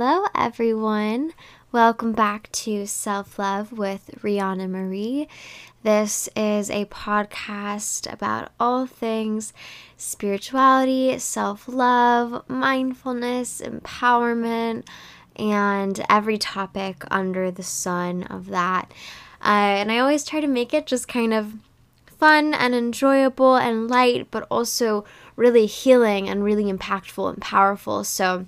Hello, everyone. Welcome back to Self Love with Rihanna Marie. This is a podcast about all things spirituality, self love, mindfulness, empowerment, and every topic under the sun of that. Uh, and I always try to make it just kind of fun and enjoyable and light, but also really healing and really impactful and powerful. So,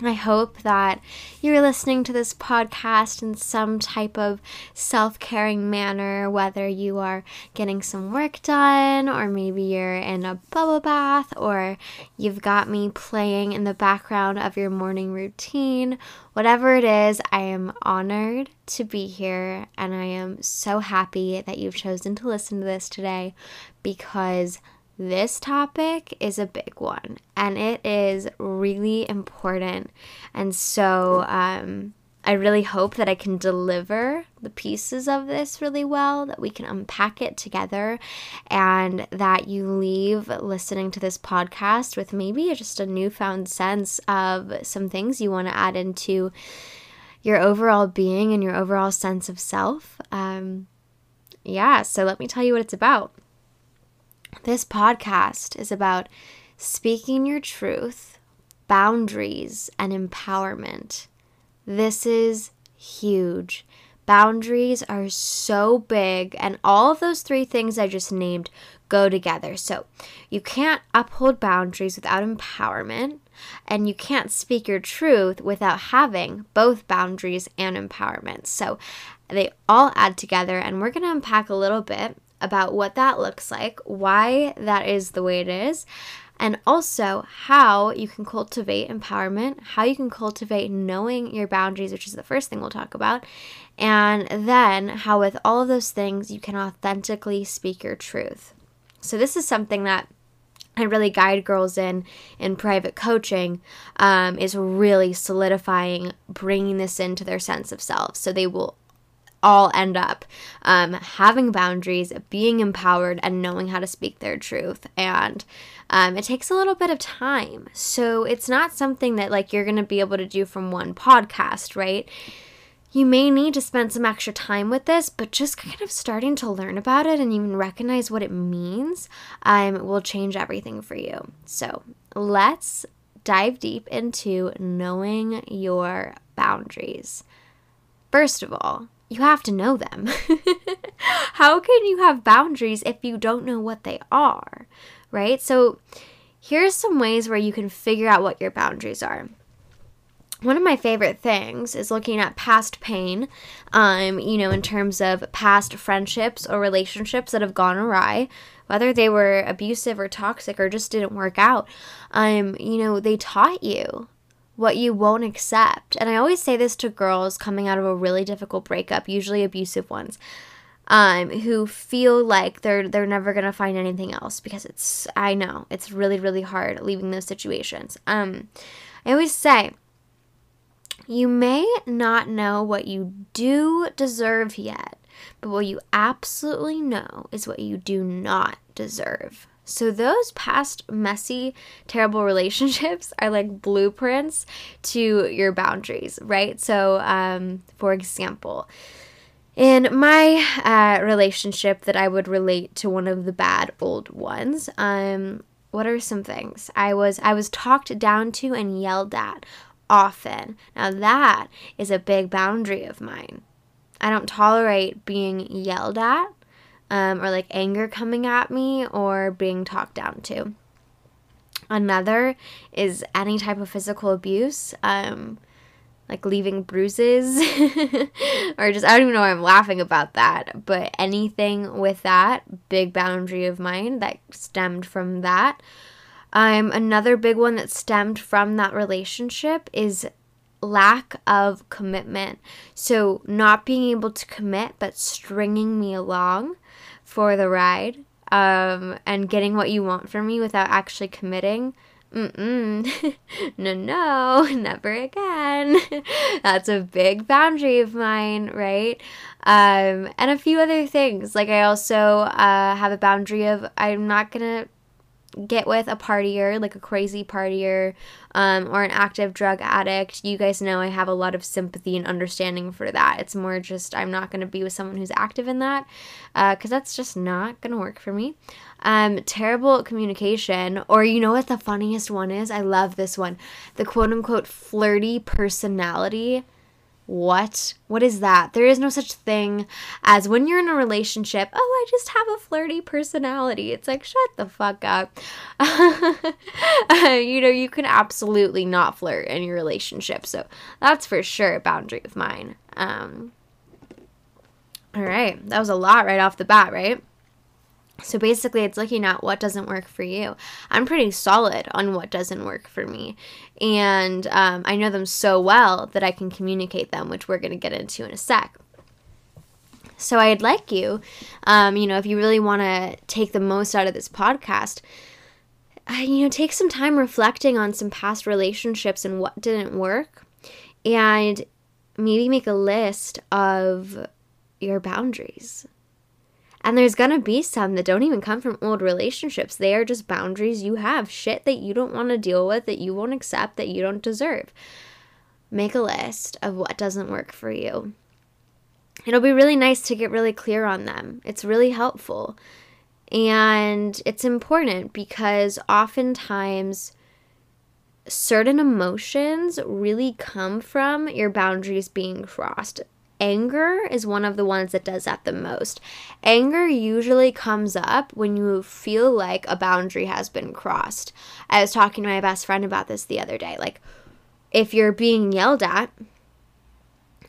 I hope that you're listening to this podcast in some type of self caring manner, whether you are getting some work done, or maybe you're in a bubble bath, or you've got me playing in the background of your morning routine. Whatever it is, I am honored to be here, and I am so happy that you've chosen to listen to this today because this topic is a big one and it is really important. And so, um, I really hope that I can deliver the pieces of this really well, that we can unpack it together, and that you leave listening to this podcast with maybe just a newfound sense of some things you want to add into your overall being and your overall sense of self. Um, yeah, so let me tell you what it's about. This podcast is about speaking your truth, boundaries, and empowerment. This is huge. Boundaries are so big, and all of those three things I just named go together. So, you can't uphold boundaries without empowerment, and you can't speak your truth without having both boundaries and empowerment. So, they all add together, and we're going to unpack a little bit about what that looks like, why that is the way it is, and also how you can cultivate empowerment, how you can cultivate knowing your boundaries, which is the first thing we'll talk about, and then how, with all of those things, you can authentically speak your truth. So, this is something that I really guide girls in in private coaching um, is really solidifying, bringing this into their sense of self. So they will all end up um, having boundaries, being empowered, and knowing how to speak their truth. And um, it takes a little bit of time. So it's not something that like you're going to be able to do from one podcast, right? You may need to spend some extra time with this, but just kind of starting to learn about it and even recognize what it means um, will change everything for you. So let's dive deep into knowing your boundaries. First of all, you have to know them. How can you have boundaries if you don't know what they are? Right? So, here's some ways where you can figure out what your boundaries are. One of my favorite things is looking at past pain, um, you know, in terms of past friendships or relationships that have gone awry, whether they were abusive or toxic or just didn't work out. Um, you know, they taught you what you won't accept. And I always say this to girls coming out of a really difficult breakup, usually abusive ones. Um, who feel like they're they're never gonna find anything else because it's I know it's really really hard leaving those situations. Um, I always say you may not know what you do deserve yet, but what you absolutely know is what you do not deserve. So, those past messy, terrible relationships are like blueprints to your boundaries, right? So, um, for example, in my uh, relationship that I would relate to one of the bad old ones, um, what are some things I was I was talked down to and yelled at often. Now that is a big boundary of mine. I don't tolerate being yelled at um, or like anger coming at me or being talked down to. Another is any type of physical abuse, um, like leaving bruises, or just, I don't even know why I'm laughing about that, but anything with that, big boundary of mine that stemmed from that. Um, another big one that stemmed from that relationship is lack of commitment. So, not being able to commit, but stringing me along for the ride um, and getting what you want from me without actually committing. Mm-mm. no, no, never again. That's a big boundary of mine, right? Um, and a few other things. Like, I also uh, have a boundary of I'm not gonna get with a partier, like a crazy partier, um, or an active drug addict, you guys know I have a lot of sympathy and understanding for that. It's more just I'm not going to be with someone who's active in that because uh, that's just not going to work for me. Um, terrible communication, or you know what the funniest one is? I love this one the quote unquote flirty personality what? What is that? There is no such thing as when you're in a relationship, oh, I just have a flirty personality. It's like, shut the fuck up. you know, you can absolutely not flirt in your relationship. So that's for sure a boundary of mine. Um, all right. That was a lot right off the bat, right? So basically, it's looking at what doesn't work for you. I'm pretty solid on what doesn't work for me. And um, I know them so well that I can communicate them, which we're going to get into in a sec. So I'd like you, um, you know, if you really want to take the most out of this podcast, uh, you know, take some time reflecting on some past relationships and what didn't work. And maybe make a list of your boundaries and there's gonna be some that don't even come from old relationships. They are just boundaries you have, shit that you don't wanna deal with, that you won't accept, that you don't deserve. Make a list of what doesn't work for you. It'll be really nice to get really clear on them. It's really helpful. And it's important because oftentimes certain emotions really come from your boundaries being crossed anger is one of the ones that does that the most. Anger usually comes up when you feel like a boundary has been crossed. I was talking to my best friend about this the other day. Like, if you're being yelled at,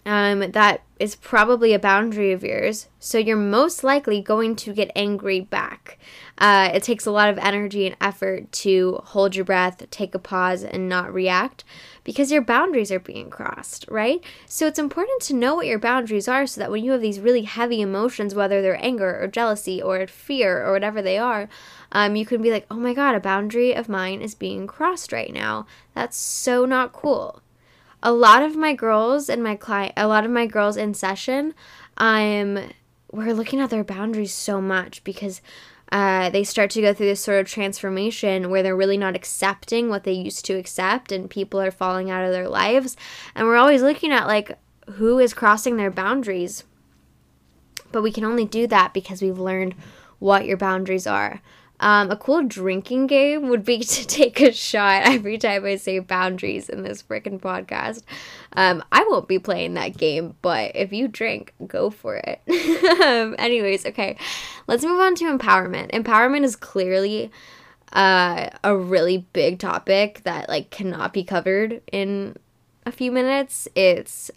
um, that is probably a boundary of yours. So you're most likely going to get angry back. Uh, it takes a lot of energy and effort to hold your breath, take a pause, and not react because your boundaries are being crossed, right? So it's important to know what your boundaries are so that when you have these really heavy emotions, whether they're anger or jealousy or fear or whatever they are, um, you can be like, oh my God, a boundary of mine is being crossed right now. That's so not cool a lot of my girls and my client, a lot of my girls in session, I'm we're looking at their boundaries so much because uh, they start to go through this sort of transformation where they're really not accepting what they used to accept and people are falling out of their lives. And we're always looking at like who is crossing their boundaries. But we can only do that because we've learned what your boundaries are um, a cool drinking game would be to take a shot every time I say boundaries in this freaking podcast. Um, I won't be playing that game, but if you drink, go for it. um, anyways, okay, let's move on to empowerment. Empowerment is clearly uh, a really big topic that like cannot be covered in a few minutes. It's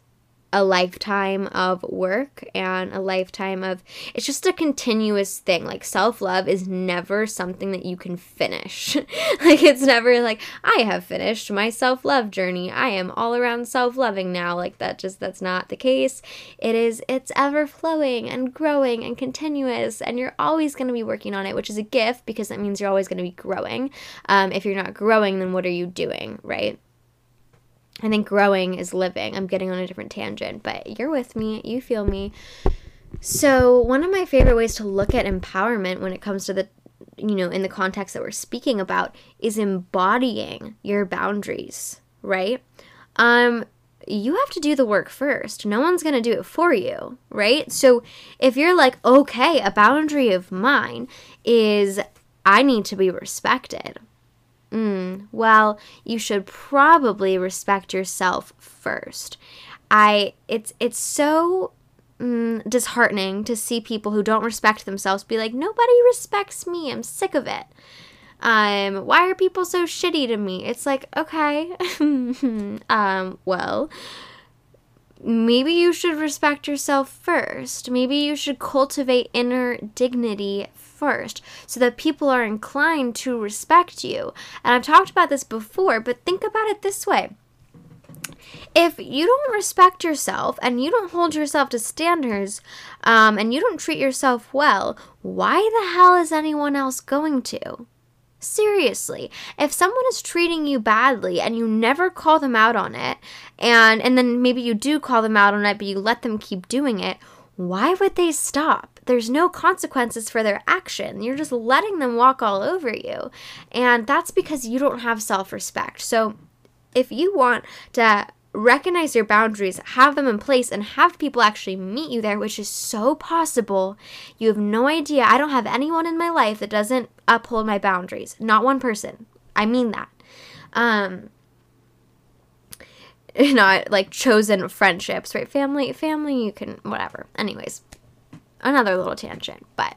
a lifetime of work and a lifetime of it's just a continuous thing. Like self-love is never something that you can finish. Like it's never like i have finished my self-love journey. I am all around self-loving now. Like that just that's not the case. It is it's ever flowing and growing and continuous and you're always going to be working on it which is a gift because that means you're always going to be growing. Um, if you're not growing then what are you doing right I think growing is living. I'm getting on a different tangent, but you're with me. You feel me. So, one of my favorite ways to look at empowerment when it comes to the, you know, in the context that we're speaking about is embodying your boundaries, right? Um, you have to do the work first. No one's going to do it for you, right? So, if you're like, okay, a boundary of mine is I need to be respected. Mm, well, you should probably respect yourself first. I it's it's so mm, disheartening to see people who don't respect themselves be like, nobody respects me. I'm sick of it. Um, why are people so shitty to me? It's like, okay, um, well, maybe you should respect yourself first. Maybe you should cultivate inner dignity first so that people are inclined to respect you. And I've talked about this before, but think about it this way. If you don't respect yourself and you don't hold yourself to standards um, and you don't treat yourself well, why the hell is anyone else going to? Seriously, if someone is treating you badly and you never call them out on it, and and then maybe you do call them out on it, but you let them keep doing it, why would they stop? There's no consequences for their action. You're just letting them walk all over you. And that's because you don't have self respect. So if you want to recognize your boundaries, have them in place, and have people actually meet you there, which is so possible. You have no idea. I don't have anyone in my life that doesn't uphold my boundaries. Not one person. I mean that. Um, not like chosen friendships, right? Family, family, you can, whatever. Anyways, another little tangent, but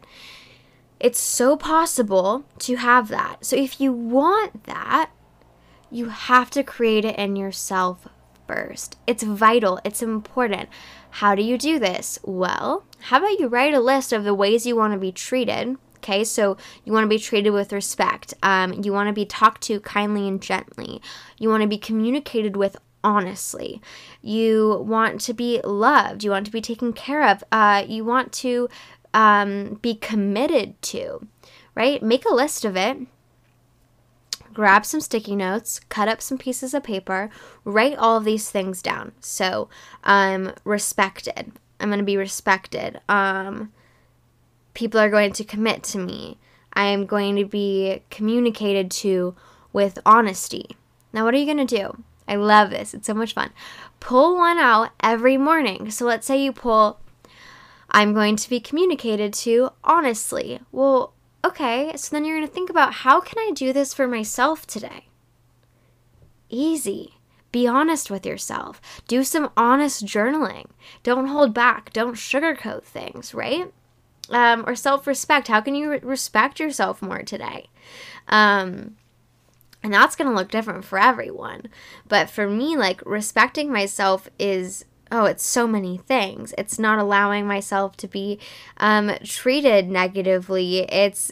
it's so possible to have that. So if you want that, you have to create it in yourself first. It's vital, it's important. How do you do this? Well, how about you write a list of the ways you want to be treated? Okay, so you want to be treated with respect. Um, you want to be talked to kindly and gently. You want to be communicated with honestly. You want to be loved. You want to be taken care of. Uh, you want to um, be committed to, right? Make a list of it grab some sticky notes, cut up some pieces of paper, write all of these things down. So, I'm respected. I'm going to be respected. Um, people are going to commit to me. I am going to be communicated to with honesty. Now, what are you going to do? I love this. It's so much fun. Pull one out every morning. So, let's say you pull, I'm going to be communicated to honestly. Well, Okay, so then you're going to think about how can I do this for myself today? Easy. Be honest with yourself. Do some honest journaling. Don't hold back. Don't sugarcoat things, right? Um, or self respect. How can you re- respect yourself more today? Um, and that's going to look different for everyone. But for me, like respecting myself is oh, it's so many things. It's not allowing myself to be um, treated negatively. It's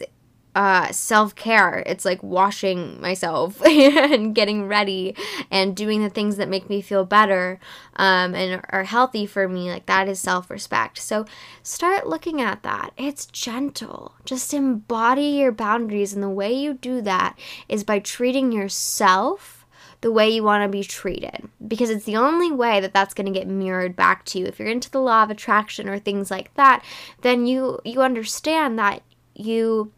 uh, self care. It's like washing myself and getting ready and doing the things that make me feel better um, and are healthy for me. Like that is self respect. So start looking at that. It's gentle. Just embody your boundaries. And the way you do that is by treating yourself the way you want to be treated because it's the only way that that's going to get mirrored back to you if you're into the law of attraction or things like that then you you understand that you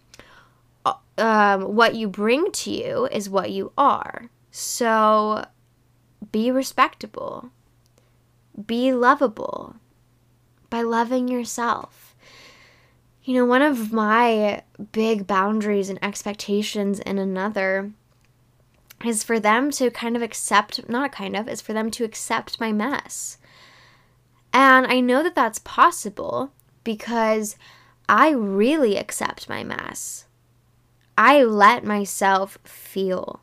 um, what you bring to you is what you are so be respectable be lovable by loving yourself you know one of my big boundaries and expectations in another is for them to kind of accept, not kind of, is for them to accept my mess. And I know that that's possible because I really accept my mess. I let myself feel,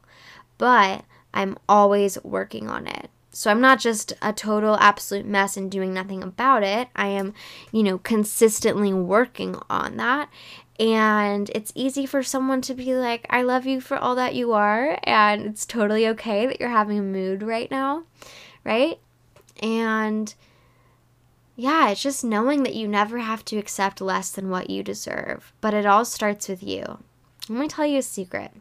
but I'm always working on it. So I'm not just a total absolute mess and doing nothing about it. I am, you know, consistently working on that. And it's easy for someone to be like, I love you for all that you are. And it's totally okay that you're having a mood right now, right? And yeah, it's just knowing that you never have to accept less than what you deserve. But it all starts with you. Let me tell you a secret.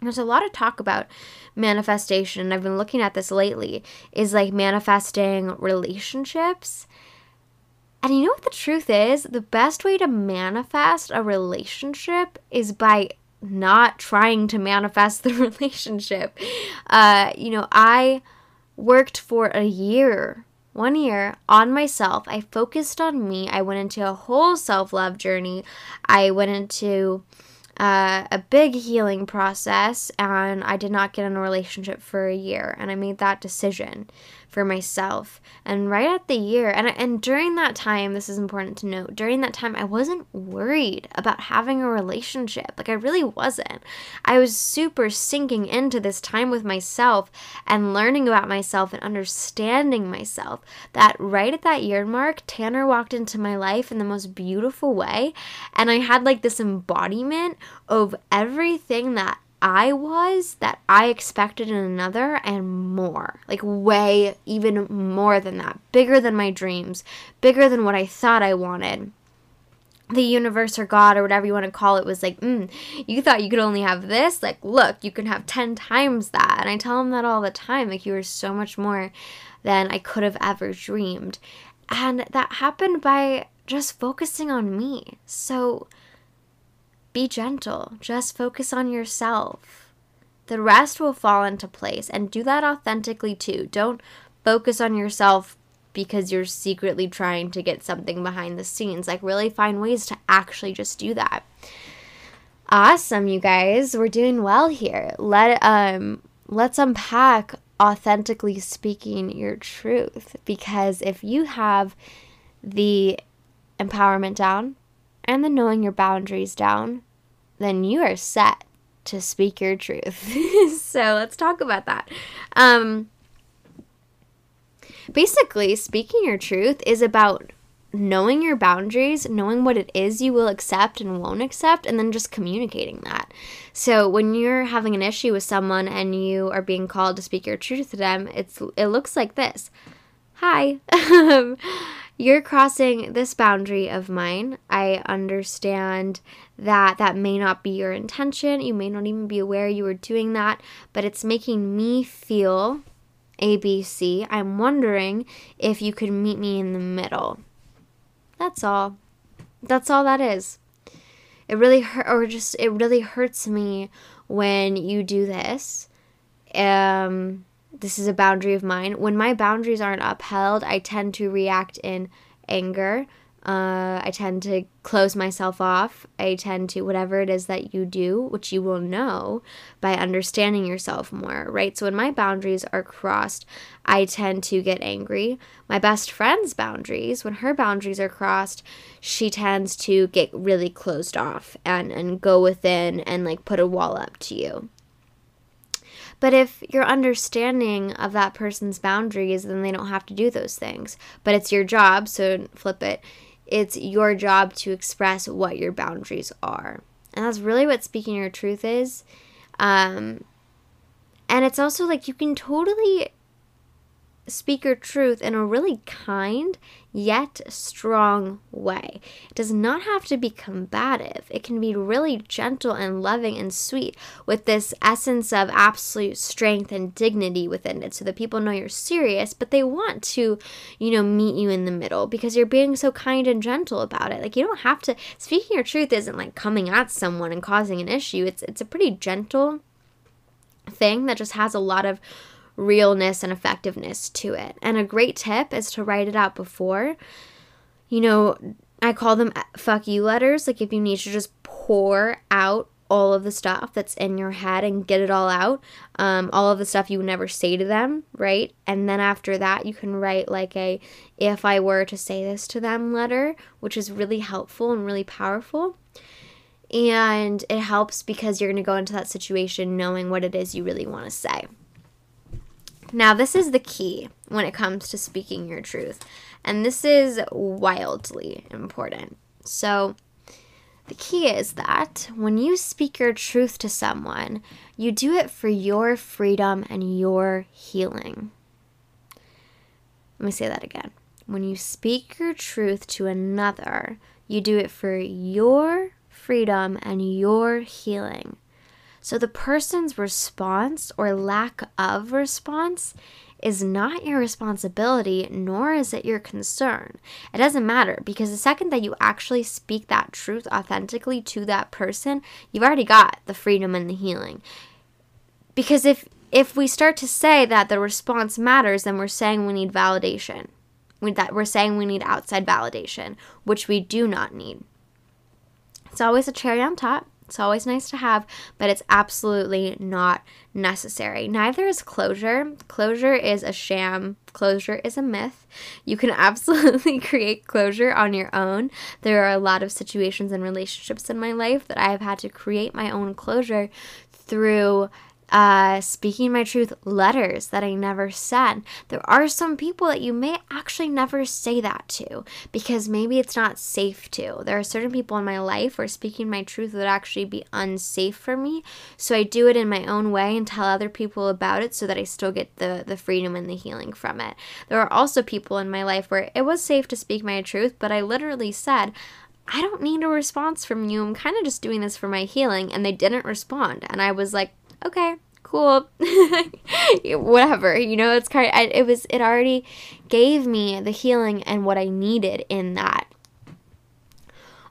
There's a lot of talk about manifestation. and I've been looking at this lately, is like manifesting relationships and you know what the truth is? The best way to manifest a relationship is by not trying to manifest the relationship. Uh, you know, I worked for a year, one year on myself. I focused on me. I went into a whole self love journey. I went into uh, a big healing process, and I did not get in a relationship for a year. And I made that decision for myself. And right at the year, and and during that time, this is important to note. During that time, I wasn't worried about having a relationship. Like I really wasn't. I was super sinking into this time with myself and learning about myself and understanding myself. That right at that year mark, Tanner walked into my life in the most beautiful way, and I had like this embodiment of everything that I was that I expected in another and more. Like, way, even more than that. Bigger than my dreams, bigger than what I thought I wanted. The universe or God or whatever you want to call it was like, mm, you thought you could only have this? Like, look, you can have 10 times that. And I tell them that all the time. Like, you are so much more than I could have ever dreamed. And that happened by just focusing on me. So be gentle, just focus on yourself. The rest will fall into place and do that authentically too. Don't focus on yourself because you're secretly trying to get something behind the scenes. Like, really find ways to actually just do that. Awesome, you guys. We're doing well here. Let um let's unpack authentically speaking your truth because if you have the empowerment down and the knowing your boundaries down, then you are set to speak your truth. so let's talk about that. Um, basically, speaking your truth is about knowing your boundaries, knowing what it is you will accept and won't accept, and then just communicating that. So when you're having an issue with someone and you are being called to speak your truth to them, it's it looks like this. Hi. you're crossing this boundary of mine. I understand that that may not be your intention. You may not even be aware you were doing that, but it's making me feel ABC. I'm wondering if you could meet me in the middle. That's all. That's all that is. It really hurt, or just it really hurts me when you do this. Um, this is a boundary of mine. When my boundaries aren't upheld, I tend to react in anger. Uh, I tend to close myself off. I tend to, whatever it is that you do, which you will know by understanding yourself more, right? So when my boundaries are crossed, I tend to get angry. My best friend's boundaries, when her boundaries are crossed, she tends to get really closed off and, and go within and like put a wall up to you. But if you're understanding of that person's boundaries, then they don't have to do those things. But it's your job, so flip it. It's your job to express what your boundaries are. And that's really what speaking your truth is. Um, and it's also like you can totally speak your truth in a really kind yet strong way. It does not have to be combative. It can be really gentle and loving and sweet with this essence of absolute strength and dignity within it so that people know you're serious, but they want to, you know, meet you in the middle because you're being so kind and gentle about it. Like you don't have to speaking your truth isn't like coming at someone and causing an issue. It's it's a pretty gentle thing that just has a lot of realness and effectiveness to it. And a great tip is to write it out before. You know, I call them fuck you letters. Like if you need to just pour out all of the stuff that's in your head and get it all out, um, all of the stuff you would never say to them, right? And then after that, you can write like a if I were to say this to them letter, which is really helpful and really powerful. And it helps because you're going to go into that situation knowing what it is you really want to say. Now, this is the key when it comes to speaking your truth, and this is wildly important. So, the key is that when you speak your truth to someone, you do it for your freedom and your healing. Let me say that again. When you speak your truth to another, you do it for your freedom and your healing. So the person's response or lack of response is not your responsibility, nor is it your concern. It doesn't matter because the second that you actually speak that truth authentically to that person, you've already got the freedom and the healing. Because if if we start to say that the response matters, then we're saying we need validation. We, that we're saying we need outside validation, which we do not need. It's always a cherry on top. It's always nice to have, but it's absolutely not necessary. Neither is closure. Closure is a sham, closure is a myth. You can absolutely create closure on your own. There are a lot of situations and relationships in my life that I have had to create my own closure through uh, speaking my truth letters that I never sent. There are some people that you may actually never say that to because maybe it's not safe to. There are certain people in my life where speaking my truth would actually be unsafe for me. So I do it in my own way and tell other people about it so that I still get the, the freedom and the healing from it. There are also people in my life where it was safe to speak my truth, but I literally said, I don't need a response from you. I'm kind of just doing this for my healing. And they didn't respond. And I was like, okay, cool, whatever. You know, it's kind of, it was, it already gave me the healing and what I needed in that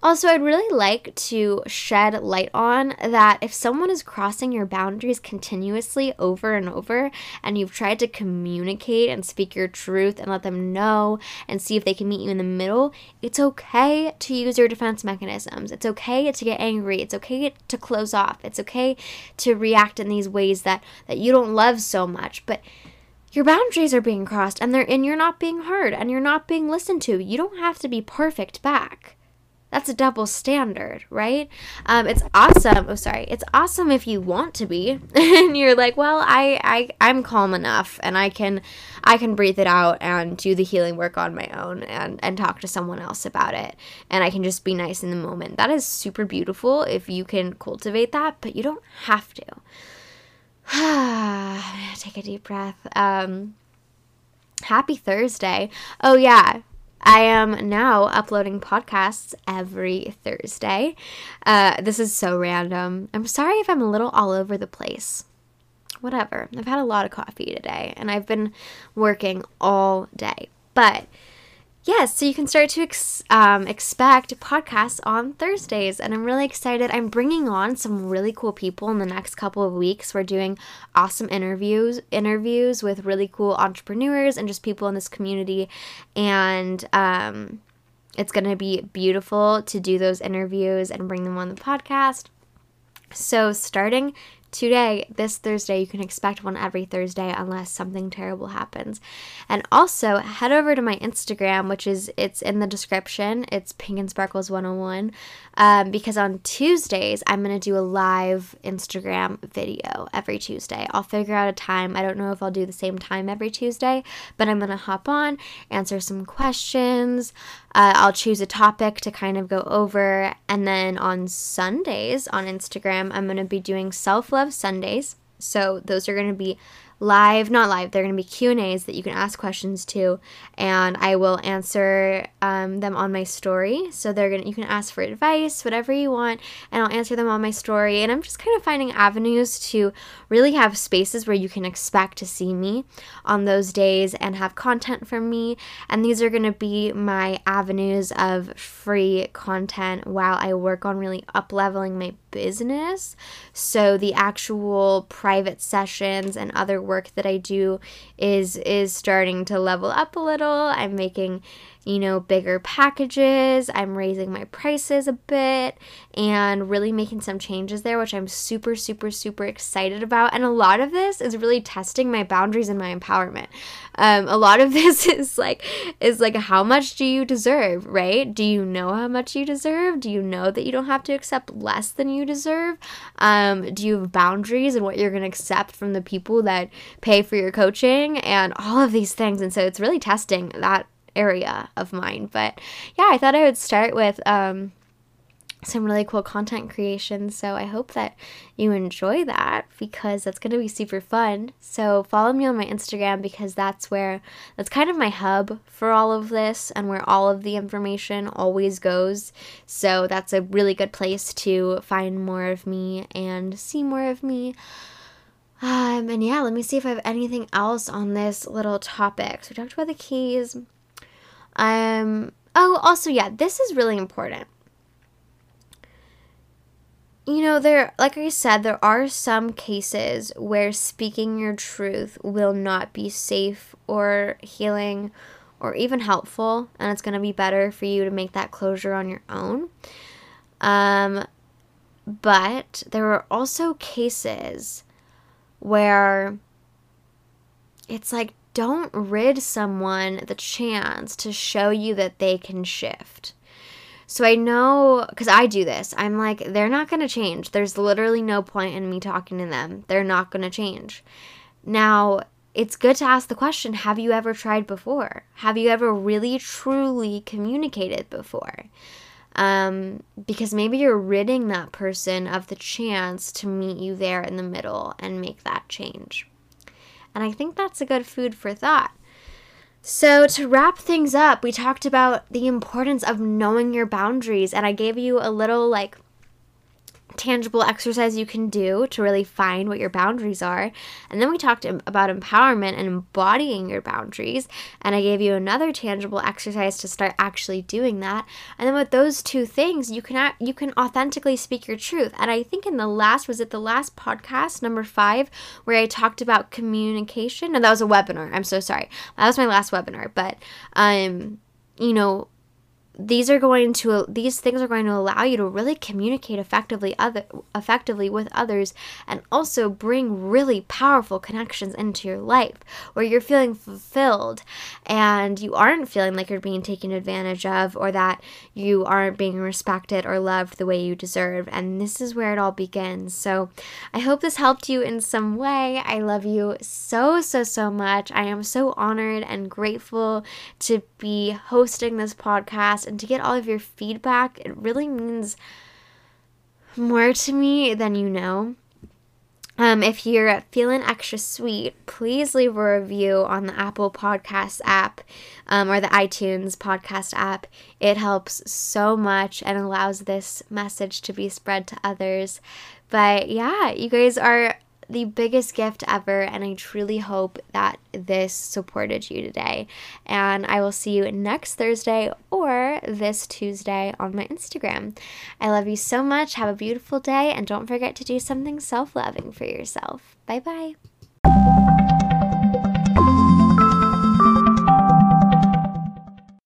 Also, I'd really like to shed light on that if someone is crossing your boundaries continuously over and over, and you've tried to communicate and speak your truth and let them know and see if they can meet you in the middle, it's okay to use your defense mechanisms. It's okay to get angry. It's okay to close off. It's okay to react in these ways that, that you don't love so much. But your boundaries are being crossed and they're and you're not being heard and you're not being listened to. You don't have to be perfect back. That's a double standard, right? Um, it's awesome. Oh, sorry. It's awesome if you want to be, and you're like, well, I, I, I'm calm enough, and I can, I can breathe it out and do the healing work on my own, and and talk to someone else about it, and I can just be nice in the moment. That is super beautiful if you can cultivate that, but you don't have to. Take a deep breath. Um, happy Thursday. Oh, yeah. I am now uploading podcasts every Thursday. Uh, this is so random. I'm sorry if I'm a little all over the place. Whatever. I've had a lot of coffee today and I've been working all day. But Yes, so you can start to ex- um, expect podcasts on Thursdays, and I'm really excited. I'm bringing on some really cool people in the next couple of weeks. We're doing awesome interviews, interviews with really cool entrepreneurs and just people in this community, and um, it's going to be beautiful to do those interviews and bring them on the podcast. So, starting today, this Thursday, you can expect one every Thursday unless something terrible happens. And also head over to my Instagram, which is it's in the description. It's Pink and Sparkles 101. Um, because on Tuesdays, I'm gonna do a live Instagram video every Tuesday. I'll figure out a time. I don't know if I'll do the same time every Tuesday, but I'm gonna hop on, answer some questions. Uh, I'll choose a topic to kind of go over, and then on Sundays on Instagram, I'm gonna be doing self love Sundays. So those are gonna be live, not live. They're going to be Q and A's that you can ask questions to, and I will answer um, them on my story. So they're gonna you can ask for advice, whatever you want, and I'll answer them on my story. And I'm just kind of finding avenues to really have spaces where you can expect to see me on those days and have content from me. And these are going to be my avenues of free content while I work on really up leveling my business. So the actual private sessions and other work that I do is is starting to level up a little. I'm making you know, bigger packages. I'm raising my prices a bit and really making some changes there, which I'm super, super, super excited about. And a lot of this is really testing my boundaries and my empowerment. Um, a lot of this is like, is like, how much do you deserve, right? Do you know how much you deserve? Do you know that you don't have to accept less than you deserve? Um, do you have boundaries and what you're going to accept from the people that pay for your coaching and all of these things? And so it's really testing that area of mine. But yeah, I thought I would start with um, some really cool content creation. So I hope that you enjoy that because that's going to be super fun. So follow me on my Instagram because that's where that's kind of my hub for all of this and where all of the information always goes. So that's a really good place to find more of me and see more of me. Um, and yeah, let me see if I have anything else on this little topic. So we talked about the keys. Um, oh, also, yeah, this is really important. You know, there, like I said, there are some cases where speaking your truth will not be safe or healing or even helpful, and it's going to be better for you to make that closure on your own. Um, but there are also cases where it's like don't rid someone the chance to show you that they can shift. So I know, because I do this, I'm like, they're not going to change. There's literally no point in me talking to them. They're not going to change. Now, it's good to ask the question have you ever tried before? Have you ever really, truly communicated before? Um, because maybe you're ridding that person of the chance to meet you there in the middle and make that change. And I think that's a good food for thought. So, to wrap things up, we talked about the importance of knowing your boundaries, and I gave you a little like tangible exercise you can do to really find what your boundaries are. And then we talked about empowerment and embodying your boundaries. And I gave you another tangible exercise to start actually doing that. And then with those two things, you can you can authentically speak your truth. And I think in the last was it the last podcast number 5 where I talked about communication? No, that was a webinar. I'm so sorry. That was my last webinar, but um you know, these are going to these things are going to allow you to really communicate effectively other effectively with others and also bring really powerful connections into your life where you're feeling fulfilled and you aren't feeling like you're being taken advantage of or that you aren't being respected or loved the way you deserve. And this is where it all begins. So i hope this helped you in some way. I love you so so so much. I am so honored and grateful to be hosting this podcast and to get all of your feedback. It really means more to me than you know. Um, if you're feeling extra sweet, please leave a review on the Apple Podcast app um, or the iTunes podcast app. It helps so much and allows this message to be spread to others. But yeah, you guys are the biggest gift ever, and I truly hope that this supported you today. And I will see you next Thursday or this Tuesday on my Instagram. I love you so much. Have a beautiful day, and don't forget to do something self loving for yourself. Bye bye.